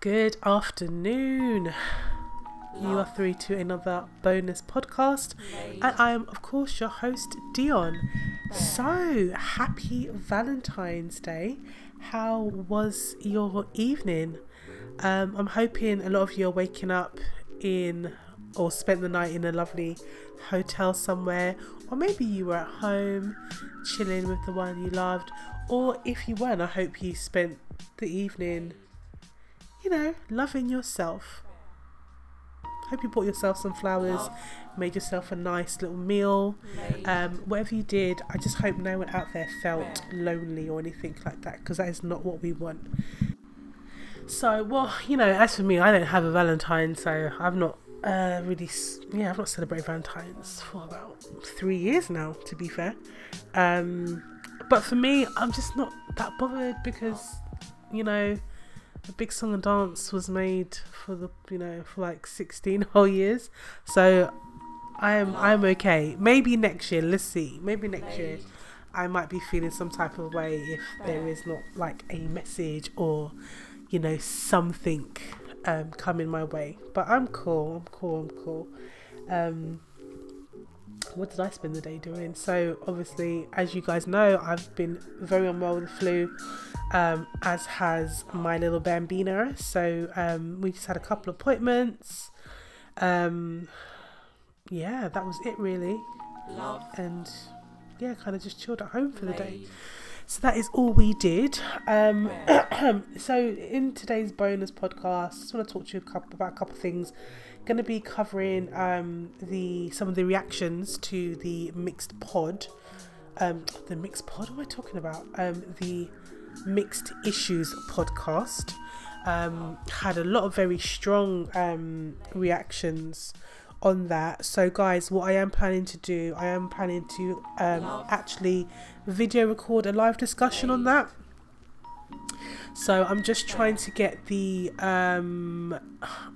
Good afternoon. You are through to another bonus podcast, and I am, of course, your host, Dion. So, happy Valentine's Day. How was your evening? Um, I'm hoping a lot of you are waking up in or spent the night in a lovely hotel somewhere, or maybe you were at home chilling with the one you loved, or if you weren't, I hope you spent the evening you know, loving yourself. Hope you bought yourself some flowers, made yourself a nice little meal. Um, whatever you did, I just hope no one out there felt lonely or anything like that because that is not what we want. So, well, you know, as for me, I don't have a Valentine, so I've not uh, really, yeah, I've not celebrated Valentine's for about three years now, to be fair. Um, but for me, I'm just not that bothered because, you know, a big song and dance was made for the you know for like 16 whole years. So i'm i'm okay. Maybe next year let's see. Maybe next year i might be feeling some type of way if there is not like a message or you know something um coming my way. But i'm cool i'm cool i'm cool. Um what did I spend the day doing? So, obviously, as you guys know, I've been very unwell with the flu, um, as has my little bambina. So, um, we just had a couple appointments. Um, yeah, that was it really. Love. And yeah, kind of just chilled at home for the day. So that is all we did. Um, so in today's bonus podcast, I just want to talk to you a couple, about a couple of things going to be covering um, the some of the reactions to the mixed pod. Um, the mixed pod. What am I talking about? Um, the mixed issues podcast um, had a lot of very strong um, reactions on that. So, guys, what I am planning to do, I am planning to um, actually video record a live discussion on that. So I'm just trying to get the. Um,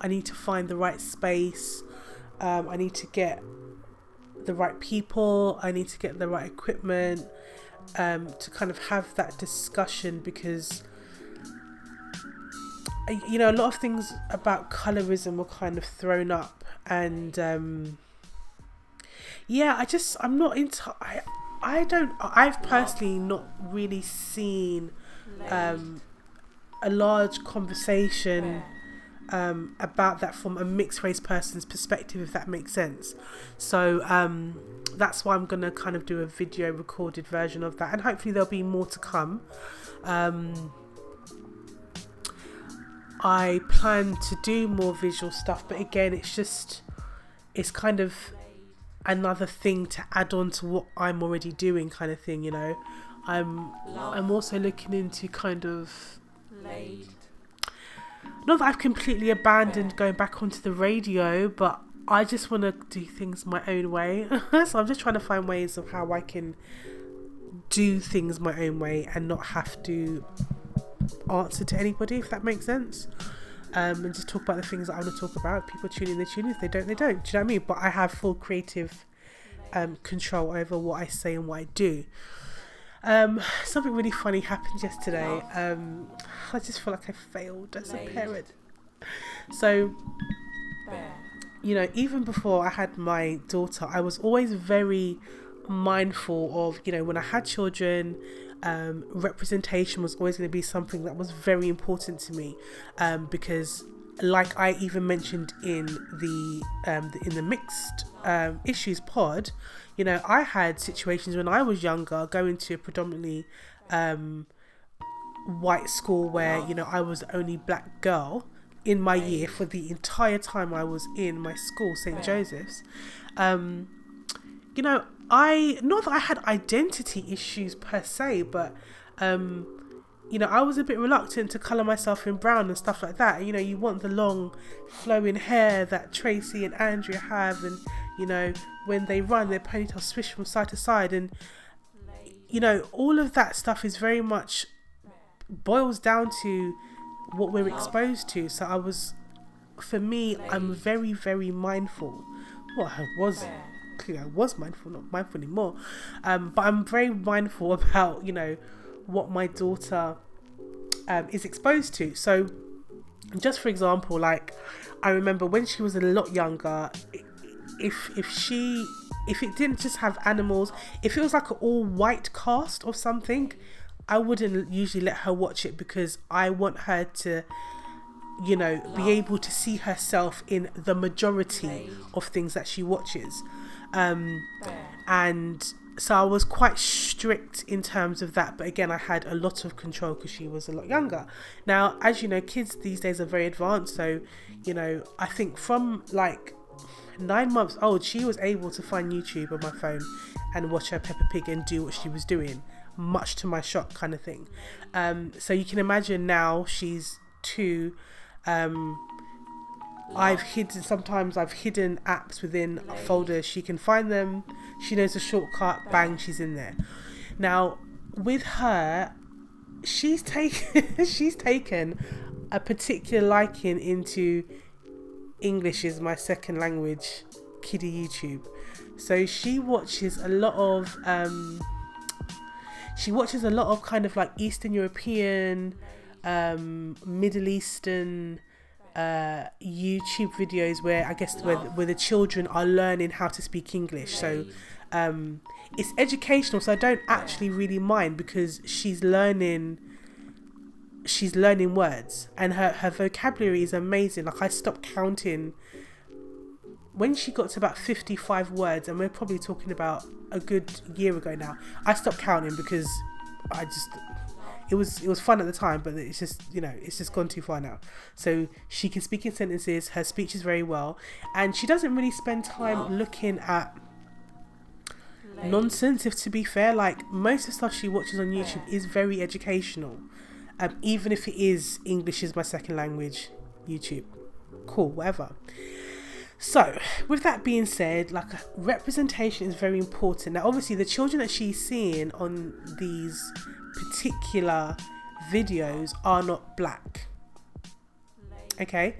I need to find the right space. Um, I need to get the right people. I need to get the right equipment um, to kind of have that discussion because. You know, a lot of things about colorism were kind of thrown up, and um, yeah, I just I'm not into. I I don't. I've personally not really seen um, a large conversation um, about that from a mixed race person's perspective, if that makes sense. So um, that's why I'm going to kind of do a video recorded version of that, and hopefully there'll be more to come. Um, I plan to do more visual stuff, but again, it's just it's kind of another thing to add on to what I'm already doing, kind of thing, you know. I'm I'm also looking into kind of not that I've completely abandoned going back onto the radio, but I just want to do things my own way. so I'm just trying to find ways of how I can do things my own way and not have to answer to anybody, if that makes sense. Um, and just talk about the things that I want to talk about. People tune in, they tune in. If they don't, they don't. Do you know what I mean? But I have full creative um, control over what I say and what I do. Um, something really funny happened yesterday. Um, I just feel like I failed as a parent. So, you know, even before I had my daughter, I was always very mindful of, you know, when I had children, um, representation was always going to be something that was very important to me um, because like I even mentioned in the, um, in the mixed um, issues pod, you know, I had situations when I was younger going to a predominantly um, white school where, you know, I was the only black girl in my year for the entire time I was in my school, St. Joseph's. Um, you know, I, not that I had identity issues per se, but, um, you know, I was a bit reluctant to colour myself in brown and stuff like that. You know, you want the long flowing hair that Tracy and Andrea have, and you know, when they run, their ponytails swish from side to side, and you know, all of that stuff is very much boils down to what we're exposed to. So I was, for me, I'm very, very mindful. Well, I was clearly I was mindful, not mindful anymore. Um, but I'm very mindful about you know what my daughter um, is exposed to. So just for example, like I remember when she was a lot younger, if if she if it didn't just have animals, if it was like an all white cast of something, I wouldn't usually let her watch it because I want her to you know be able to see herself in the majority of things that she watches. Um and so I was quite strict in terms of that but again I had a lot of control because she was a lot younger. Now as you know kids these days are very advanced so you know I think from like nine months old she was able to find YouTube on my phone and watch her Peppa Pig and do what she was doing much to my shock kind of thing. Um so you can imagine now she's two um I've hidden sometimes I've hidden apps within folders. She can find them. She knows a shortcut. Bang, she's in there. Now, with her, she's taken she's taken a particular liking into English is my second language kiddie YouTube. So she watches a lot of um she watches a lot of kind of like Eastern European, um, Middle Eastern uh, YouTube videos where I guess where, where the children are learning how to speak English. So um, it's educational. So I don't actually really mind because she's learning. She's learning words, and her her vocabulary is amazing. Like I stopped counting when she got to about 55 words and we're probably talking about a good year ago now i stopped counting because i just it was it was fun at the time but it's just you know it's just gone too far now. So she can speak in sentences her speech is very well and she doesn't really spend time looking at nonsense if to be fair. Like most of the stuff she watches on youtube is very educational. Um, even if it is english is my second language youtube. Cool whatever. So, with that being said, like representation is very important. Now, obviously, the children that she's seeing on these particular videos are not black. Okay,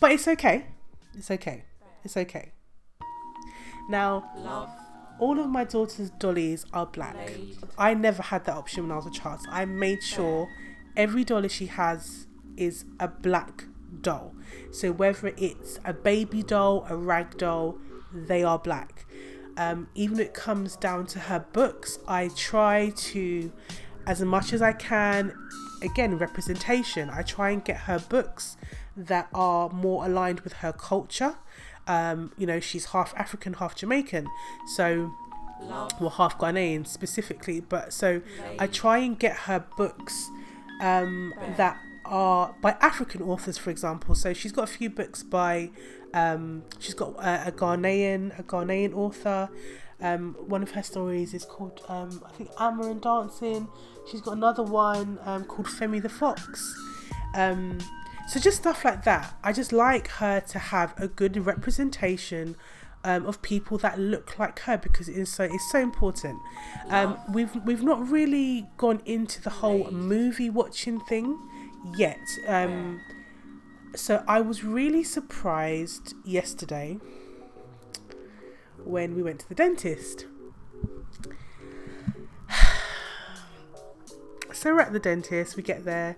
but it's okay. It's okay. It's okay. Now, all of my daughter's dollies are black. I never had that option when I was a child. So I made sure every dolly she has is a black doll. So whether it's a baby doll, a rag doll, they are black. Um, even if it comes down to her books, I try to, as much as I can, again, representation. I try and get her books that are more aligned with her culture. Um, you know, she's half African, half Jamaican. So, well, half Ghanaian specifically. But so I try and get her books um, that are by African authors, for example. So she's got a few books by, um, she's got a, a, Ghanaian, a Ghanaian author. Um, one of her stories is called, um, I think, Amma and Dancing. She's got another one um, called Femi the Fox. Um, so just stuff like that. I just like her to have a good representation um, of people that look like her because it is so it's so important. Um, we've we've not really gone into the whole movie watching thing yet. Um, so I was really surprised yesterday when we went to the dentist. so we're at the dentist, we get there,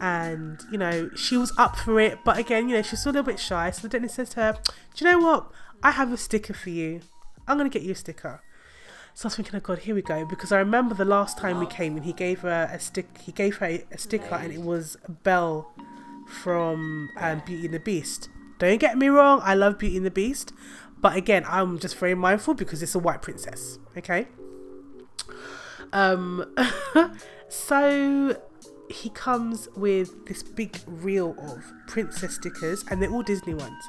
and you know, she was up for it, but again, you know, she's still a little bit shy. So the dentist says to her, Do you know what? I have a sticker for you. I'm gonna get you a sticker. So I was thinking, oh god, here we go. Because I remember the last time we came and he gave her a stick. He gave her a sticker, and it was Belle from um, Beauty and the Beast. Don't get me wrong, I love Beauty and the Beast, but again, I'm just very mindful because it's a white princess. Okay. Um. so he comes with this big reel of princess stickers, and they're all Disney ones,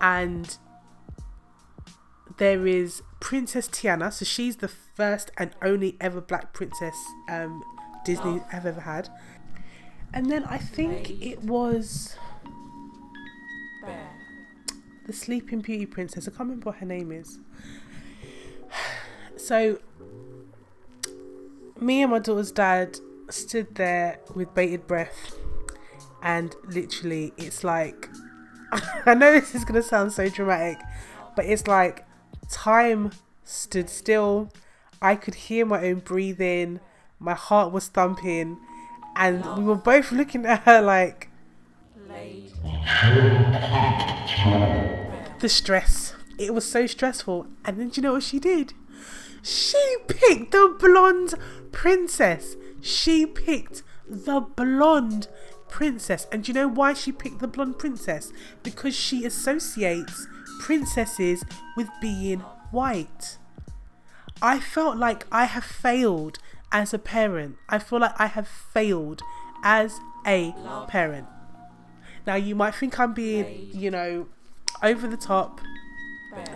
and there is Princess Tiana. So she's the first and only ever black princess um, Disney have ever had. And then I think it was the Sleeping Beauty princess. I can't remember what her name is. So me and my daughter's dad stood there with bated breath and literally it's like I know this is gonna sound so dramatic, but it's like Time stood still. I could hear my own breathing. My heart was thumping. And we were both looking at her like, The stress. It was so stressful. And then do you know what she did? She picked the blonde princess. She picked the blonde princess. And do you know why she picked the blonde princess? Because she associates princesses with being white. I felt like I have failed as a parent. I feel like I have failed as a parent. Now, you might think I'm being, you know, over the top.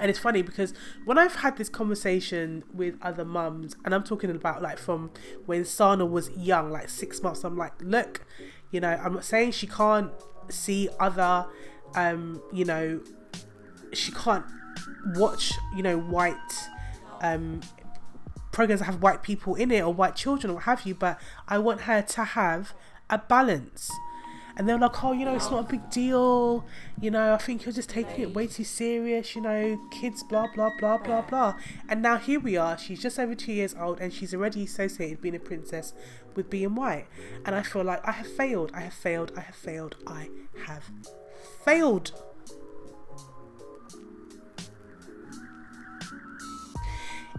And it's funny because when I've had this conversation with other mums, and I'm talking about like from when Sana was young, like six months, I'm like, look, you know, I'm not saying she can't see other, um, you know, she can't watch, you know, white um, programs that have white people in it or white children or what have you, but I want her to have a balance. And they're like, oh, you know, it's not a big deal. You know, I think you're just taking it way too serious. You know, kids, blah, blah, blah, blah, blah. And now here we are. She's just over two years old and she's already associated being a princess with being white. And I feel like I have failed. I have failed. I have failed. I have failed.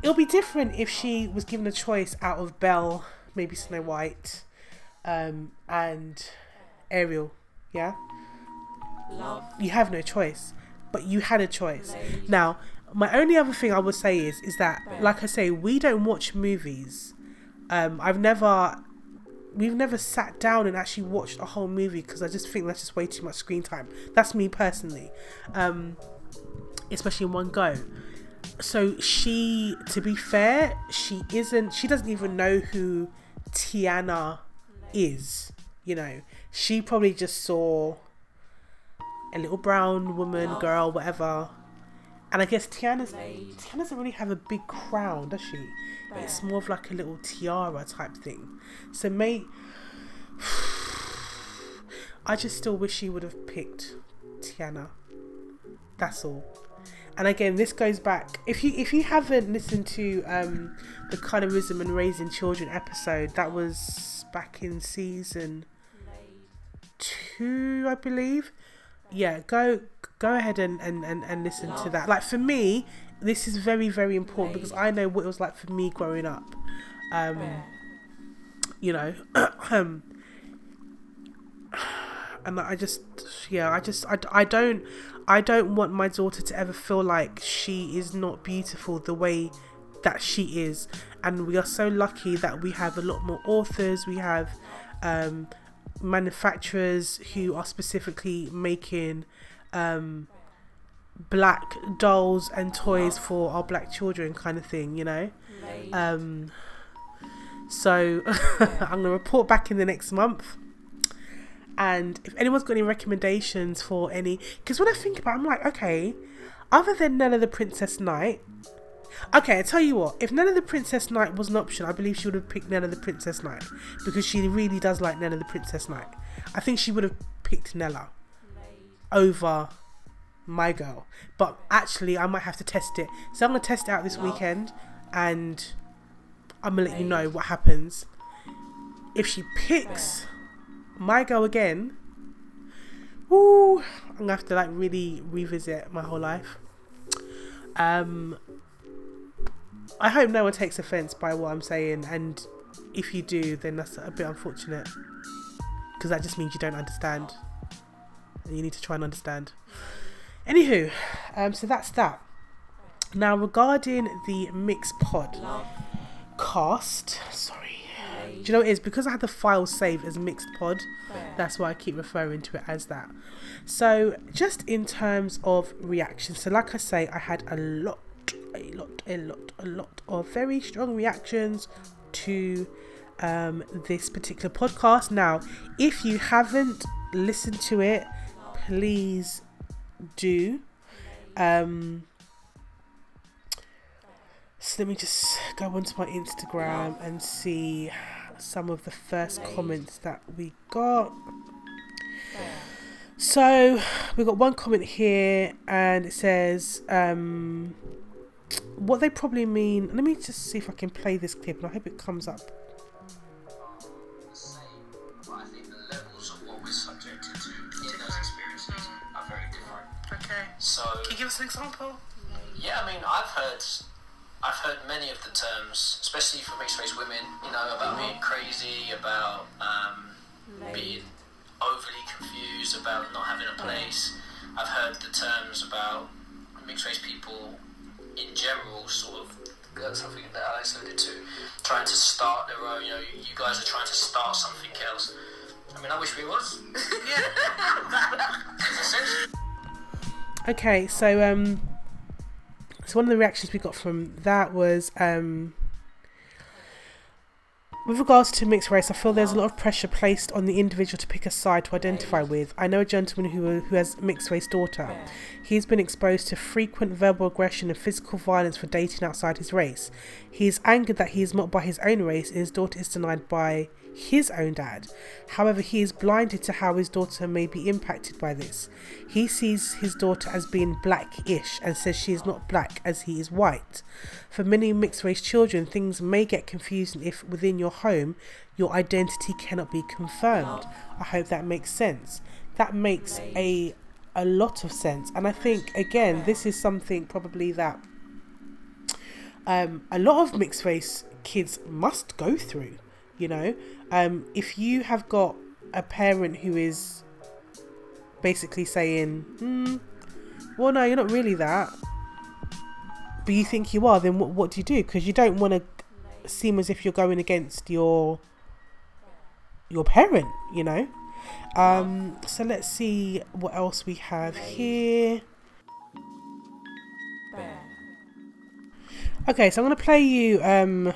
It'll be different if she was given a choice out of Belle, maybe Snow White, um, and Ariel. Yeah? Love. You have no choice, but you had a choice. Now, my only other thing I would say is is that, like I say, we don't watch movies. Um, I've never, we've never sat down and actually watched a whole movie because I just think that's just way too much screen time. That's me personally, um, especially in one go. So she, to be fair, she isn't. She doesn't even know who Tiana is. You know, she probably just saw a little brown woman, girl, whatever. And I guess Tiana's Tiana doesn't really have a big crown, does she? It's more of like a little tiara type thing. So mate, I just still wish she would have picked Tiana. That's all. And again, this goes back. If you if you haven't listened to um, the colorism and raising children episode, that was back in season two, I believe. Yeah, go go ahead and, and, and, and listen to that. Like for me, this is very, very important because I know what it was like for me growing up. Um, you know, um, and I just, yeah, I just, I, I don't, I don't want my daughter to ever feel like she is not beautiful the way that she is. And we are so lucky that we have a lot more authors. We have um, manufacturers who are specifically making um, black dolls and toys for our black children, kind of thing, you know. Um, so I'm gonna report back in the next month. And if anyone's got any recommendations for any, because when I think about, it, I'm like, okay, other than Nella the Princess Knight, okay, I tell you what, if Nella the Princess Knight was an option, I believe she would have picked Nella the Princess Knight because she really does like Nella the Princess Knight. I think she would have picked Nella over my girl, but actually, I might have to test it. So I'm gonna test it out this weekend, and I'm gonna let you know what happens. If she picks my girl again, woo, I'm gonna have to like really revisit my whole life. Um, I hope no one takes offense by what I'm saying, and if you do, then that's a bit unfortunate because that just means you don't understand, and you need to try and understand. Anywho, um, so that's that. Now regarding the mixed pod cast, sorry, do you know what it is? Because I had the file saved as mixed pod, that's why I keep referring to it as that. So just in terms of reaction, so like I say, I had a lot, a lot, a lot, a lot of very strong reactions to um, this particular podcast. Now, if you haven't listened to it, please do. Um, so let me just go onto my Instagram and see some of the first comments that we got. So we got one comment here, and it says, um, "What they probably mean." Let me just see if I can play this clip, and I hope it comes up. same, I think the levels of what we're subjected to in those So Can you give us an example? yeah, I mean, I've heard, I've heard many of the terms, especially for mixed race women. You know, about being crazy, about um, being overly confused, about not having a place. I've heard the terms about mixed race people in general, sort of. That's something that Alex alluded to, trying to start their own. You know, you you guys are trying to start something else. I mean, I wish we was. Yeah. Okay, so um, so one of the reactions we got from that was um, with regards to mixed race, I feel there's a lot of pressure placed on the individual to pick a side to identify with. I know a gentleman who who has mixed race daughter. He's been exposed to frequent verbal aggression and physical violence for dating outside his race. He is angered that he is mocked by his own race and his daughter is denied by his own dad. However, he is blinded to how his daughter may be impacted by this. He sees his daughter as being black-ish and says she is not black as he is white. For many mixed race children, things may get confusing if within your home your identity cannot be confirmed. I hope that makes sense. That makes a a lot of sense. And I think again, this is something probably that um, a lot of mixed race kids must go through. You know, um, if you have got a parent who is basically saying, mm, "Well, no, you're not really that," but you think you are, then what, what do you do? Because you don't want to seem as if you're going against your your parent. You know. Um, so let's see what else we have here. Okay, so I'm going to play you. Um,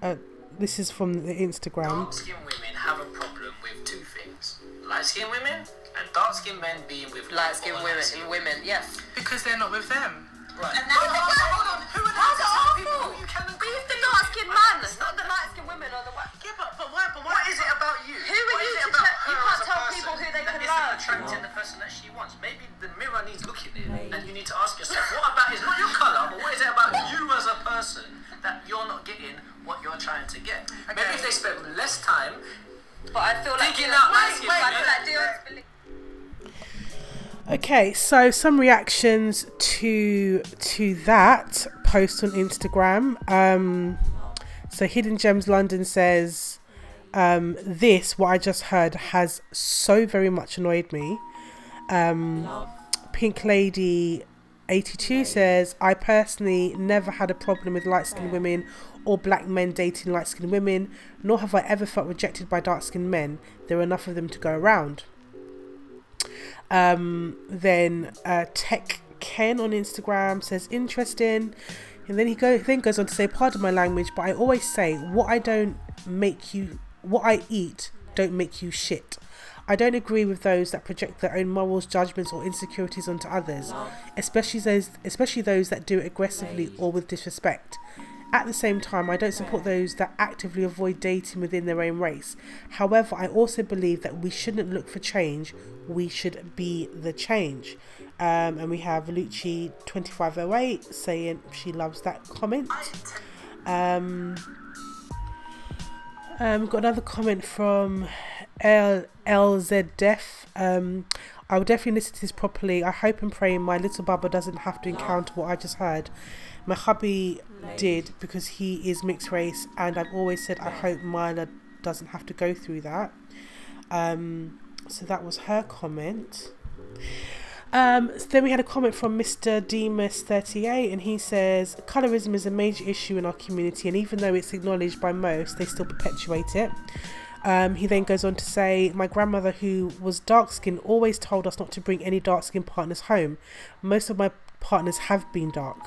uh, this is from the Instagram. Dark skinned women have a problem with two things light skinned women and dark skinned men being with Light skinned women, light-skinned women, yes. Because they're not with them. Right. And that's hold, on, hold on, who are How's these people you can But it's the dark skinned man, not the light skinned women or the white. Yeah, but, but, why, but what is it about you? Who are What you is it to about te- you her can't as a tell person people who they that can isn't love. attracting the person that she wants. Maybe the mirror needs looking in, and you need to ask yourself, what about it's not your colour, but what is it about you as a person that you're not getting what you're trying to get? Maybe if they spent less time But I feel like Thinking out belief- light-skinned I feel like Dion's belief- Okay, so some reactions to to that post on Instagram. Um, so Hidden Gems London says, um, "This what I just heard has so very much annoyed me." Um, Pink Lady. 82 says, I personally never had a problem with light skinned women or black men dating light skinned women, nor have I ever felt rejected by dark skinned men. There are enough of them to go around. Um, then uh, Tech Ken on Instagram says interesting, and then he go then goes on to say, "Pardon my language, but I always say what I don't make you, what I eat don't make you shit." I don't agree with those that project their own morals, judgments, or insecurities onto others, especially those, especially those that do it aggressively or with disrespect. At the same time, I don't support those that actively avoid dating within their own race. However, I also believe that we shouldn't look for change, we should be the change. Um, and we have Lucci 2508 saying she loves that comment. Um, um, got another comment from L LZ Def. Um, I will definitely listen to this properly. I hope and pray my little Baba doesn't have to encounter what I just heard. My hubby did because he is mixed race, and I've always said I hope Myla doesn't have to go through that. Um, so that was her comment. Um, so then we had a comment from Mr. Demas38, and he says, Colorism is a major issue in our community, and even though it's acknowledged by most, they still perpetuate it. Um, he then goes on to say, My grandmother, who was dark skinned, always told us not to bring any dark skinned partners home. Most of my partners have been dark.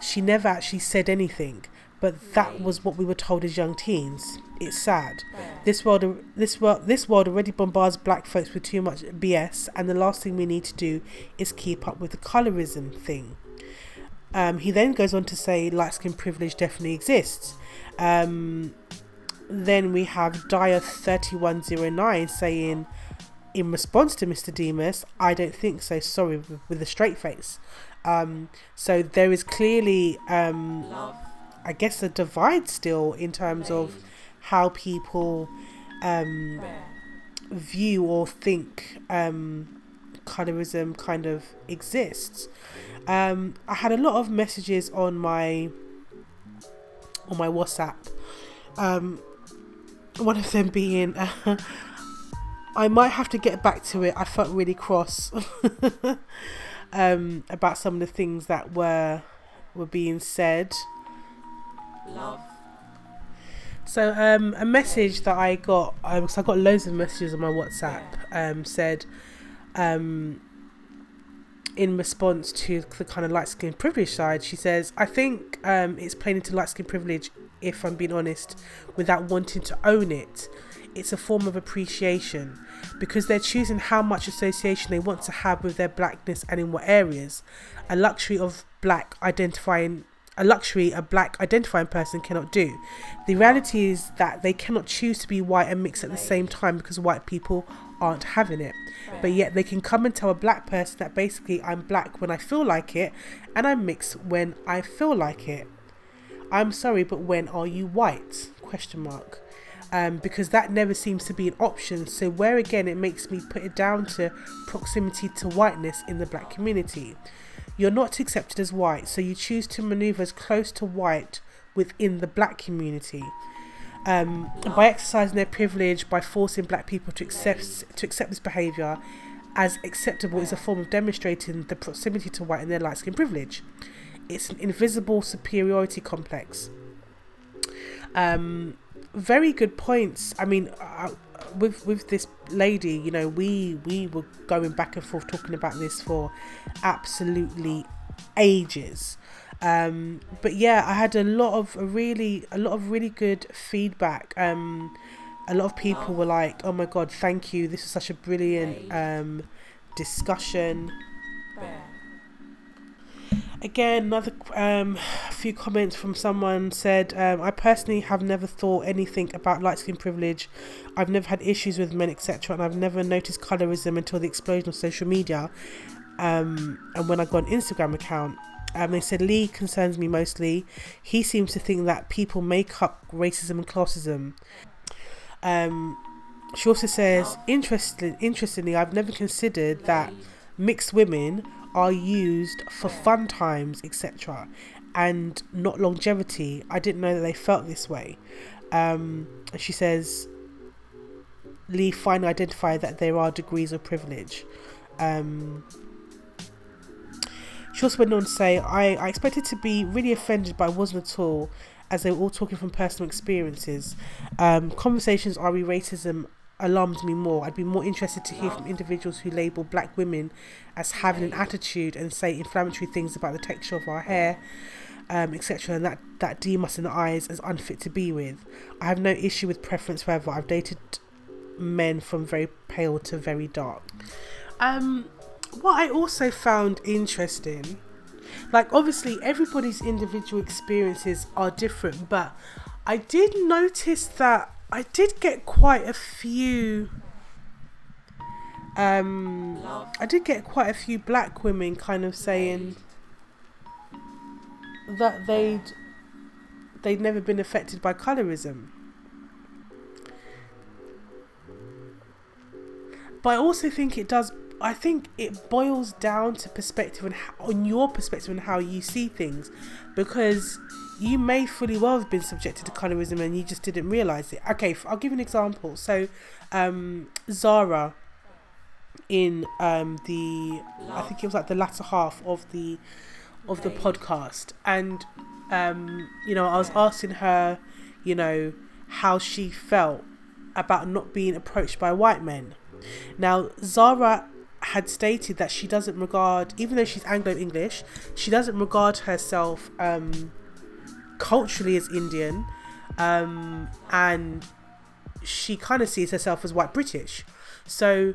She never actually said anything, but that was what we were told as young teens. It's sad. This world, this world, this world already bombards black folks with too much BS, and the last thing we need to do is keep up with the colorism thing. Um, he then goes on to say light skin privilege definitely exists. Um, then we have Dyer thirty one zero nine saying, in response to Mr. Demas, I don't think so. Sorry, with, a straight face. Um, so there is clearly, um, I guess, a divide still in terms of how people um, view or think um, colorism kind of exists. Um, I had a lot of messages on my on my WhatsApp. Um, one of them being, uh, I might have to get back to it. I felt really cross um, about some of the things that were were being said. Love, So um, a message that I got, um, cause I got loads of messages on my WhatsApp, um, said, um, in response to the kind of light skin privilege side, she says, I think um, it's playing into light skin privilege, if I'm being honest, without wanting to own it. It's a form of appreciation because they're choosing how much association they want to have with their blackness and in what areas. A luxury of black identifying a luxury a black identifying person cannot do. The reality is that they cannot choose to be white and mix at the same time because white people aren't having it. But yet they can come and tell a black person that basically I'm black when I feel like it and I'm mixed when I feel like it. I'm sorry, but when are you white? Question mark. Um, because that never seems to be an option. So where again it makes me put it down to proximity to whiteness in the black community. You're not accepted as white, so you choose to maneuver as close to white within the black community. Um, by exercising their privilege, by forcing black people to accept to accept this behaviour as acceptable is a form of demonstrating the proximity to white and their light skin privilege. It's an invisible superiority complex. Um, very good points. I mean, with with this lady, you know, we we were going back and forth talking about this for absolutely ages. Um, but yeah, I had a lot of a really a lot of really good feedback. Um, a lot of people were like, "Oh my god, thank you! This is such a brilliant um, discussion." bear, Again, another um, few comments from someone said, um, I personally have never thought anything about light skin privilege. I've never had issues with men, etc., and I've never noticed colorism until the explosion of social media. Um, and when I got an Instagram account, um, they said Lee concerns me mostly. He seems to think that people make up racism and classism. Um, she also says, interesting, interestingly, I've never considered that mixed women are used for fun times, etc., and not longevity. I didn't know that they felt this way. Um, she says, Lee finally identified that there are degrees of privilege. Um, she also went on to say, I, I expected to be really offended, but I wasn't at all, as they were all talking from personal experiences. Um, conversations are we racism alarmed me more. I'd be more interested to hear from individuals who label black women as having an attitude and say inflammatory things about the texture of our hair, um, etc., and that, that deem us in the eyes as unfit to be with. I have no issue with preference, however. I've dated men from very pale to very dark. Um, what I also found interesting, like obviously everybody's individual experiences are different, but I did notice that I did get quite a few. Um, I did get quite a few black women kind of saying that they'd they'd never been affected by colorism. But I also think it does. I think it boils down to perspective and how, on your perspective and how you see things, because you may fully well have been subjected to colorism and you just didn't realize it. Okay, I'll give an example. So, um, Zara, in um, the I think it was like the latter half of the of the podcast, and um, you know, I was asking her, you know, how she felt about not being approached by white men. Now, Zara had stated that she doesn't regard, even though she's Anglo English, she doesn't regard herself um, culturally as Indian, um, and she kind of sees herself as white British. So,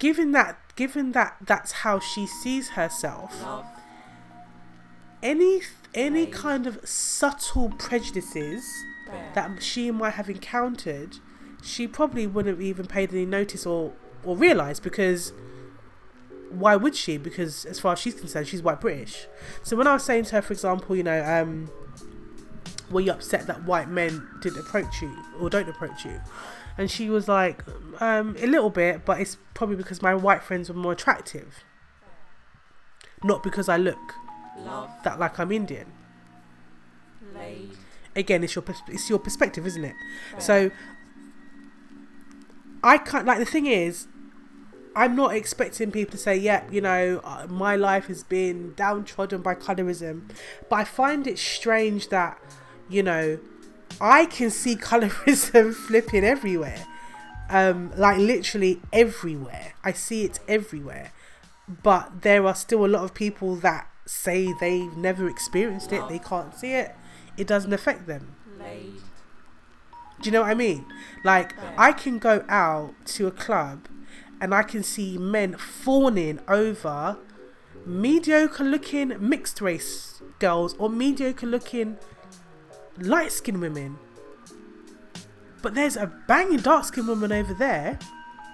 given that, given that that's how she sees herself, any any kind of subtle prejudices that she might have encountered, she probably wouldn't have even paid any notice or or realised because why would she? Because as far as she's concerned, she's white British. So when I was saying to her, for example, you know, um, were you upset that white men didn't approach you or don't approach you? And she was like, um, a little bit, but it's probably because my white friends were more attractive. Not because I look love, that like I'm Indian. laid, Again, it's your it's your perspective, isn't it? So I can't like the thing is, I'm not expecting people to say, "Yeah, you know, uh, my life has been downtrodden by colorism," but I find it strange that, you know, I can see colorism flipping everywhere, um, like literally everywhere. I see it everywhere, but there are still a lot of people that say they've never experienced it, they can't see it, it doesn't affect them. laid, Do you know what I mean? Like, I can go out to a club and I can see men fawning over mediocre looking mixed race girls or mediocre looking light skinned women. But there's a banging dark skinned woman over there,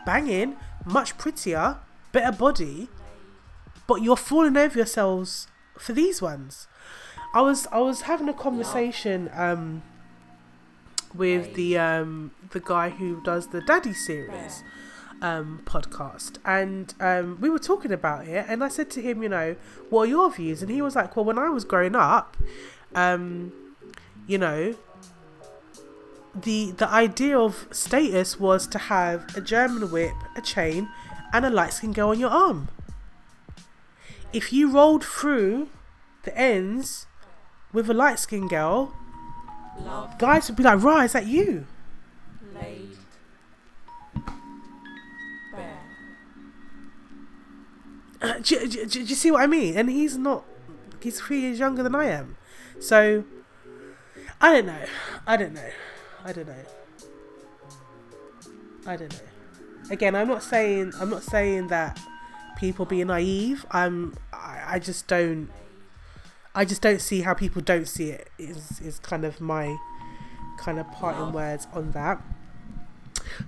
banging, much prettier, better body, but you're falling over yourselves for these ones. I was I was having a conversation um with the um the guy who does the Daddy series um podcast and um we were talking about it and I said to him, you know, what are your views? And he was like, Well when I was growing up, um, you know, the the idea of status was to have a German whip, a chain, and a light skin girl on your arm. If you rolled through the ends with a light skin girl, love, guys would be like, "Right, is that you?" laid, bare, uh, do, do- do- do you see what I mean? And he's not. He's three years younger than I am, so I don't know. I don't know. I don't know. I don't know. Again, I'm not saying I'm not saying that people being naive. I'm. I, I just don't. I just don't see how people don't see it. Is is kind of my kind of parting words on that.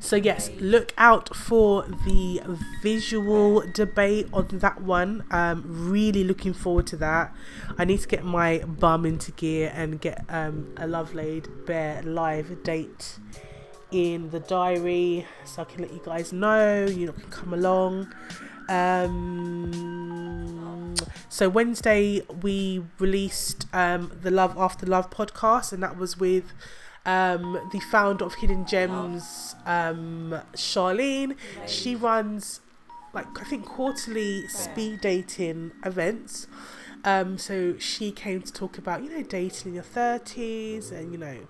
So yes, look out for the visual debate on that one. Um, really looking forward to that. I need to get my bum into gear and get um, a Love Laid Bare live date in the diary, so I can let you guys know. You can come along. Um, so Wednesday we released um, the Love After Love podcast, and that was with um, the founder of Hidden Gems, um, Charlene. She runs like I think quarterly speed dating events. Um, so she came to talk about you know dating in your thirties and you know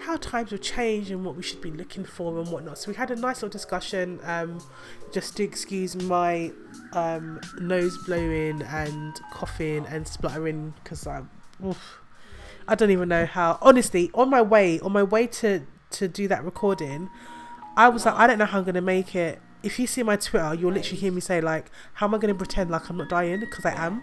how times have changed and what we should be looking for and whatnot. So we had a nice little discussion. Um, just to excuse my um, nose blowing and coughing and spluttering because I'm. Oof, I don't even know how. Honestly, on my way, on my way to to do that recording, I was like, I don't know how I'm gonna make it. If you see my Twitter, you'll literally hear me say like, "How am I gonna pretend like I'm not dying?" Because I am.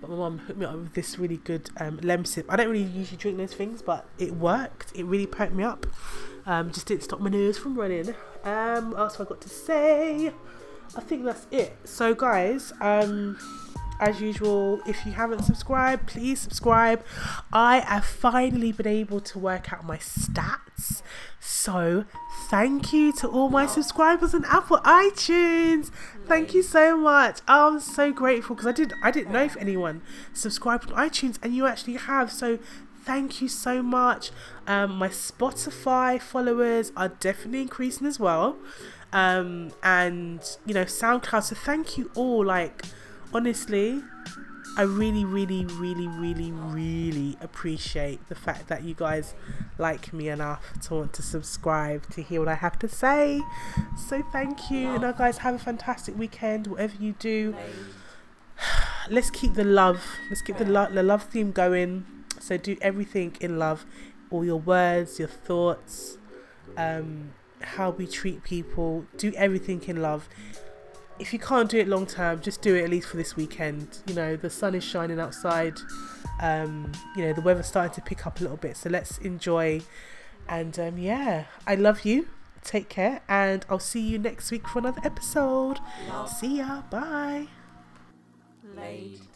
But my mum hooked me up with this really good um, Lemsip. I don't really usually drink those things, but it worked. It really perked me up. Um, just didn't stop my nose from running. Um, what else have I got to say? I think that's it. So, guys, um, as usual, if you haven't subscribed, please subscribe. I have finally been able to work out my stats. So, thank you to all my subscribers on Apple iTunes. Thank you so much. I'm so grateful because I did I didn't know if anyone subscribed on iTunes and you actually have. So, thank you so much. Um, my Spotify followers are definitely increasing as well. Um, and you know, SoundCloud. So, thank you all. Like, honestly, I really, really, really, really, really appreciate the fact that you guys like me enough to want to subscribe to hear what I have to say. So thank you. Now, guys, have a fantastic weekend, whatever you do. Let's keep the love. Let's keep the, lo- the love theme going. So do everything in love. All your words, your thoughts, um, how we treat people. Do everything in love if you can't do it long term, just do it at least for this weekend. You know, the sun is shining outside. Um, you know, the weather's starting to pick up a little bit. So let's enjoy. And um, yeah, I love you. Take care. And I'll see you next week for another episode. See ya. Bye. bare.